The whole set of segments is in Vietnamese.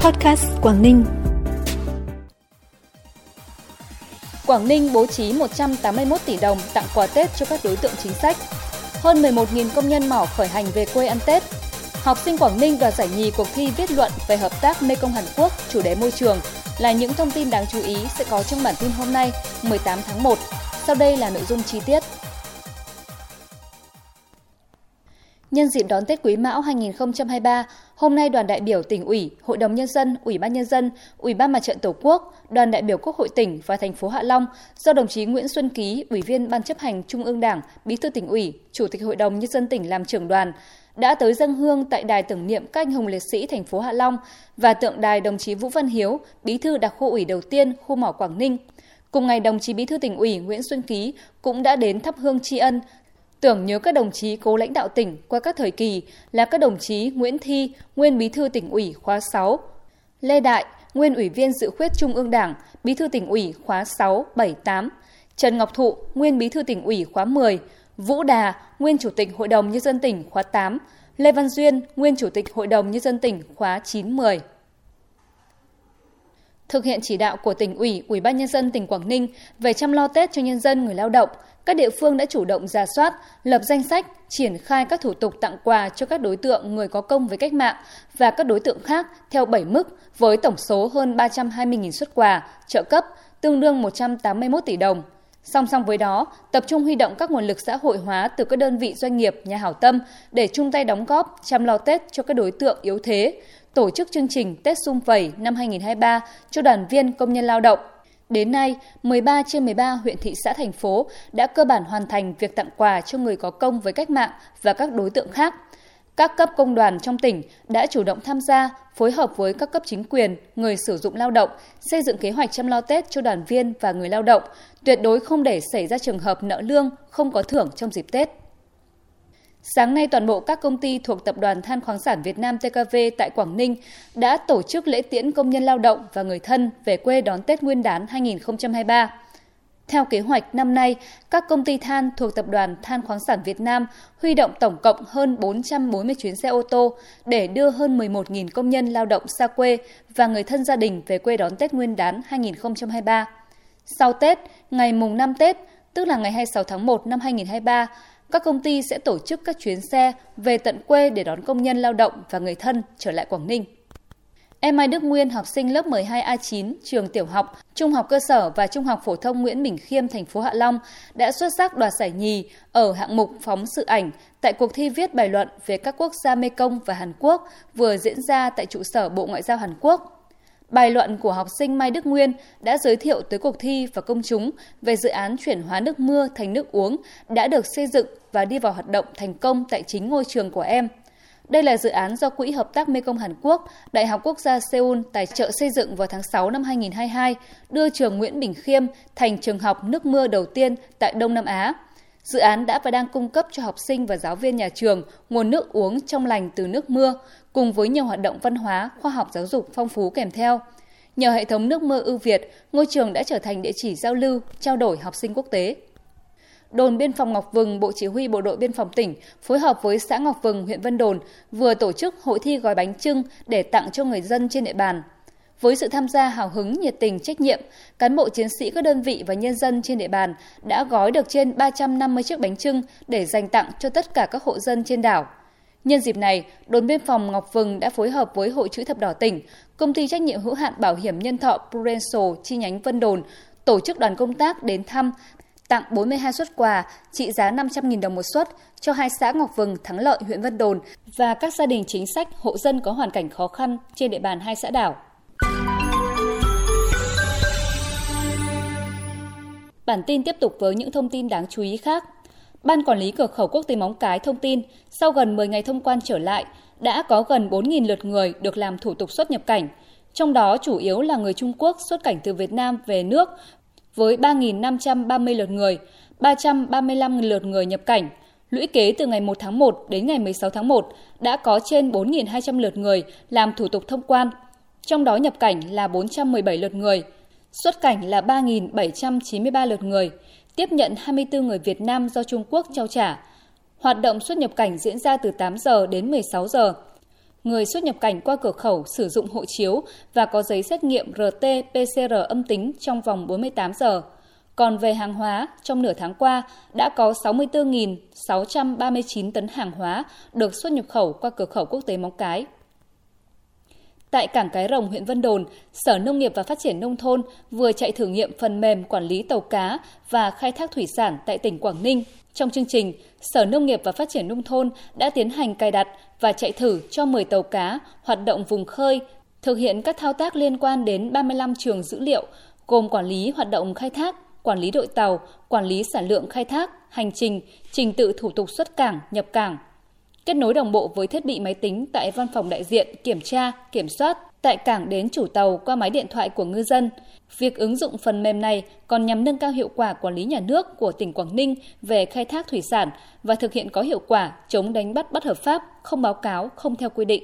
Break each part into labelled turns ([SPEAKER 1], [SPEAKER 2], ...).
[SPEAKER 1] Podcast Quảng Ninh.
[SPEAKER 2] Quảng Ninh bố trí 181 tỷ đồng tặng quà Tết cho các đối tượng chính sách. Hơn 11.000 công nhân mỏ khởi hành về quê ăn Tết. Học sinh Quảng Ninh đoạt giải nhì cuộc thi viết luận về hợp tác Mekong Hàn Quốc, chủ đề môi trường là những thông tin đáng chú ý sẽ có trong bản tin hôm nay 18 tháng 1. Sau đây là nội dung chi tiết. Nhân dịp đón Tết Quý Mão 2023, hôm nay đoàn đại biểu tỉnh ủy, Hội đồng nhân dân, Ủy ban nhân dân, Ủy ban Mặt trận Tổ quốc, đoàn đại biểu Quốc hội tỉnh và thành phố Hạ Long do đồng chí Nguyễn Xuân Ký, Ủy viên Ban chấp hành Trung ương Đảng, Bí thư tỉnh ủy, Chủ tịch Hội đồng nhân dân tỉnh làm trưởng đoàn đã tới dân hương tại đài tưởng niệm các anh hùng liệt sĩ thành phố Hạ Long và tượng đài đồng chí Vũ Văn Hiếu, Bí thư đặc khu ủy đầu tiên khu mỏ Quảng Ninh. Cùng ngày, đồng chí Bí thư tỉnh ủy Nguyễn Xuân Ký cũng đã đến thắp hương tri ân, tưởng nhớ các đồng chí cố lãnh đạo tỉnh qua các thời kỳ là các đồng chí Nguyễn Thi, nguyên bí thư tỉnh ủy khóa 6, Lê Đại, nguyên ủy viên dự khuyết Trung ương Đảng, bí thư tỉnh ủy khóa 6, 7, 8, Trần Ngọc Thụ, nguyên bí thư tỉnh ủy khóa 10, Vũ Đà, nguyên chủ tịch Hội đồng Nhân dân tỉnh khóa 8, Lê Văn Duyên, nguyên chủ tịch Hội đồng Nhân dân tỉnh khóa 9, 10. Thực hiện chỉ đạo của tỉnh ủy, Ủy ban nhân dân tỉnh Quảng Ninh về chăm lo Tết cho nhân dân người lao động, các địa phương đã chủ động ra soát, lập danh sách, triển khai các thủ tục tặng quà cho các đối tượng người có công với cách mạng và các đối tượng khác theo 7 mức với tổng số hơn 320.000 xuất quà, trợ cấp, tương đương 181 tỷ đồng. Song song với đó, tập trung huy động các nguồn lực xã hội hóa từ các đơn vị doanh nghiệp, nhà hảo tâm để chung tay đóng góp chăm lo Tết cho các đối tượng yếu thế, tổ chức chương trình Tết Xung Vầy năm 2023 cho đoàn viên công nhân lao động. Đến nay, 13 trên 13 huyện thị xã thành phố đã cơ bản hoàn thành việc tặng quà cho người có công với cách mạng và các đối tượng khác. Các cấp công đoàn trong tỉnh đã chủ động tham gia, phối hợp với các cấp chính quyền, người sử dụng lao động, xây dựng kế hoạch chăm lo Tết cho đoàn viên và người lao động, tuyệt đối không để xảy ra trường hợp nợ lương, không có thưởng trong dịp Tết. Sáng nay, toàn bộ các công ty thuộc Tập đoàn Than khoáng sản Việt Nam TKV tại Quảng Ninh đã tổ chức lễ tiễn công nhân lao động và người thân về quê đón Tết Nguyên đán 2023. Theo kế hoạch năm nay, các công ty than thuộc Tập đoàn Than khoáng sản Việt Nam huy động tổng cộng hơn 440 chuyến xe ô tô để đưa hơn 11.000 công nhân lao động xa quê và người thân gia đình về quê đón Tết Nguyên đán 2023. Sau Tết, ngày mùng 5 Tết, tức là ngày 26 tháng 1 năm 2023, các công ty sẽ tổ chức các chuyến xe về tận quê để đón công nhân lao động và người thân trở lại Quảng Ninh. Em Mai Đức Nguyên, học sinh lớp 12A9, trường tiểu học, trung học cơ sở và trung học phổ thông Nguyễn Bình Khiêm, thành phố Hạ Long đã xuất sắc đoạt giải nhì ở hạng mục phóng sự ảnh tại cuộc thi viết bài luận về các quốc gia Mekong và Hàn Quốc vừa diễn ra tại trụ sở Bộ Ngoại giao Hàn Quốc. Bài luận của học sinh Mai Đức Nguyên đã giới thiệu tới cuộc thi và công chúng về dự án chuyển hóa nước mưa thành nước uống đã được xây dựng và đi vào hoạt động thành công tại chính ngôi trường của em. Đây là dự án do Quỹ Hợp tác Mekong Hàn Quốc, Đại học Quốc gia Seoul tài trợ xây dựng vào tháng 6 năm 2022, đưa trường Nguyễn Bình Khiêm thành trường học nước mưa đầu tiên tại Đông Nam Á. Dự án đã và đang cung cấp cho học sinh và giáo viên nhà trường nguồn nước uống trong lành từ nước mưa, cùng với nhiều hoạt động văn hóa, khoa học giáo dục phong phú kèm theo. Nhờ hệ thống nước mưa ưu việt, ngôi trường đã trở thành địa chỉ giao lưu, trao đổi học sinh quốc tế. Đồn biên phòng Ngọc Vừng, Bộ Chỉ huy Bộ đội Biên phòng tỉnh phối hợp với xã Ngọc Vừng, huyện Vân Đồn vừa tổ chức hội thi gói bánh trưng để tặng cho người dân trên địa bàn. Với sự tham gia hào hứng, nhiệt tình, trách nhiệm, cán bộ chiến sĩ các đơn vị và nhân dân trên địa bàn đã gói được trên 350 chiếc bánh trưng để dành tặng cho tất cả các hộ dân trên đảo. Nhân dịp này, đồn biên phòng Ngọc Vừng đã phối hợp với Hội chữ thập đỏ tỉnh, công ty trách nhiệm hữu hạn bảo hiểm nhân thọ Prudential chi nhánh Vân Đồn tổ chức đoàn công tác đến thăm, tặng 42 suất quà trị giá 500.000 đồng một suất cho hai xã Ngọc Vừng, Thắng Lợi, huyện Vân Đồn và các gia đình chính sách, hộ dân có hoàn cảnh khó khăn trên địa bàn hai xã đảo. Bản tin tiếp tục với những thông tin đáng chú ý khác. Ban Quản lý Cửa khẩu Quốc tế Móng Cái thông tin, sau gần 10 ngày thông quan trở lại, đã có gần 4.000 lượt người được làm thủ tục xuất nhập cảnh. Trong đó chủ yếu là người Trung Quốc xuất cảnh từ Việt Nam về nước với 3.530 lượt người, 335 lượt người nhập cảnh. Lũy kế từ ngày 1 tháng 1 đến ngày 16 tháng 1 đã có trên 4.200 lượt người làm thủ tục thông quan, trong đó nhập cảnh là 417 lượt người, xuất cảnh là 3.793 lượt người, tiếp nhận 24 người Việt Nam do Trung Quốc trao trả. Hoạt động xuất nhập cảnh diễn ra từ 8 giờ đến 16 giờ. người xuất nhập cảnh qua cửa khẩu sử dụng hộ chiếu và có giấy xét nghiệm RT-PCR âm tính trong vòng 48 giờ. Còn về hàng hóa, trong nửa tháng qua đã có 64.639 tấn hàng hóa được xuất nhập khẩu qua cửa khẩu quốc tế Móng Cái. Tại cảng Cái Rồng, huyện Vân Đồn, Sở Nông nghiệp và Phát triển Nông thôn vừa chạy thử nghiệm phần mềm quản lý tàu cá và khai thác thủy sản tại tỉnh Quảng Ninh. Trong chương trình, Sở Nông nghiệp và Phát triển Nông thôn đã tiến hành cài đặt và chạy thử cho 10 tàu cá hoạt động vùng khơi, thực hiện các thao tác liên quan đến 35 trường dữ liệu, gồm quản lý hoạt động khai thác, quản lý đội tàu, quản lý sản lượng khai thác, hành trình, trình tự thủ tục xuất cảng, nhập cảng, kết nối đồng bộ với thiết bị máy tính tại văn phòng đại diện kiểm tra, kiểm soát tại cảng đến chủ tàu qua máy điện thoại của ngư dân. Việc ứng dụng phần mềm này còn nhằm nâng cao hiệu quả quản lý nhà nước của tỉnh Quảng Ninh về khai thác thủy sản và thực hiện có hiệu quả chống đánh bắt bất hợp pháp, không báo cáo, không theo quy định.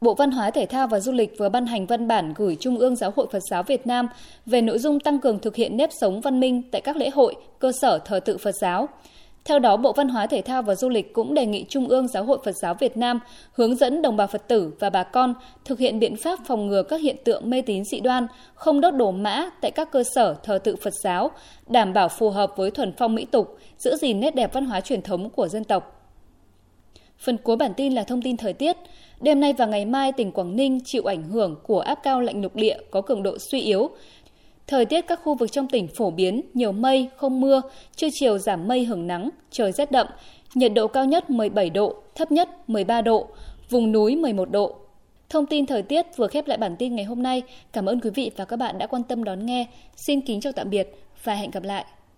[SPEAKER 2] Bộ Văn hóa Thể thao và Du lịch vừa ban hành văn bản gửi Trung ương Giáo hội Phật giáo Việt Nam về nội dung tăng cường thực hiện nếp sống văn minh tại các lễ hội, cơ sở thờ tự Phật giáo. Theo đó, Bộ Văn hóa Thể thao và Du lịch cũng đề nghị Trung ương Giáo hội Phật giáo Việt Nam hướng dẫn đồng bào Phật tử và bà con thực hiện biện pháp phòng ngừa các hiện tượng mê tín dị đoan, không đốt đổ mã tại các cơ sở thờ tự Phật giáo, đảm bảo phù hợp với thuần phong mỹ tục, giữ gìn nét đẹp văn hóa truyền thống của dân tộc. Phần cuối bản tin là thông tin thời tiết. Đêm nay và ngày mai, tỉnh Quảng Ninh chịu ảnh hưởng của áp cao lạnh lục địa có cường độ suy yếu. Thời tiết các khu vực trong tỉnh phổ biến, nhiều mây, không mưa, trưa chiều giảm mây hưởng nắng, trời rét đậm, nhiệt độ cao nhất 17 độ, thấp nhất 13 độ, vùng núi 11 độ. Thông tin thời tiết vừa khép lại bản tin ngày hôm nay. Cảm ơn quý vị và các bạn đã quan tâm đón nghe. Xin kính chào tạm biệt và hẹn gặp lại.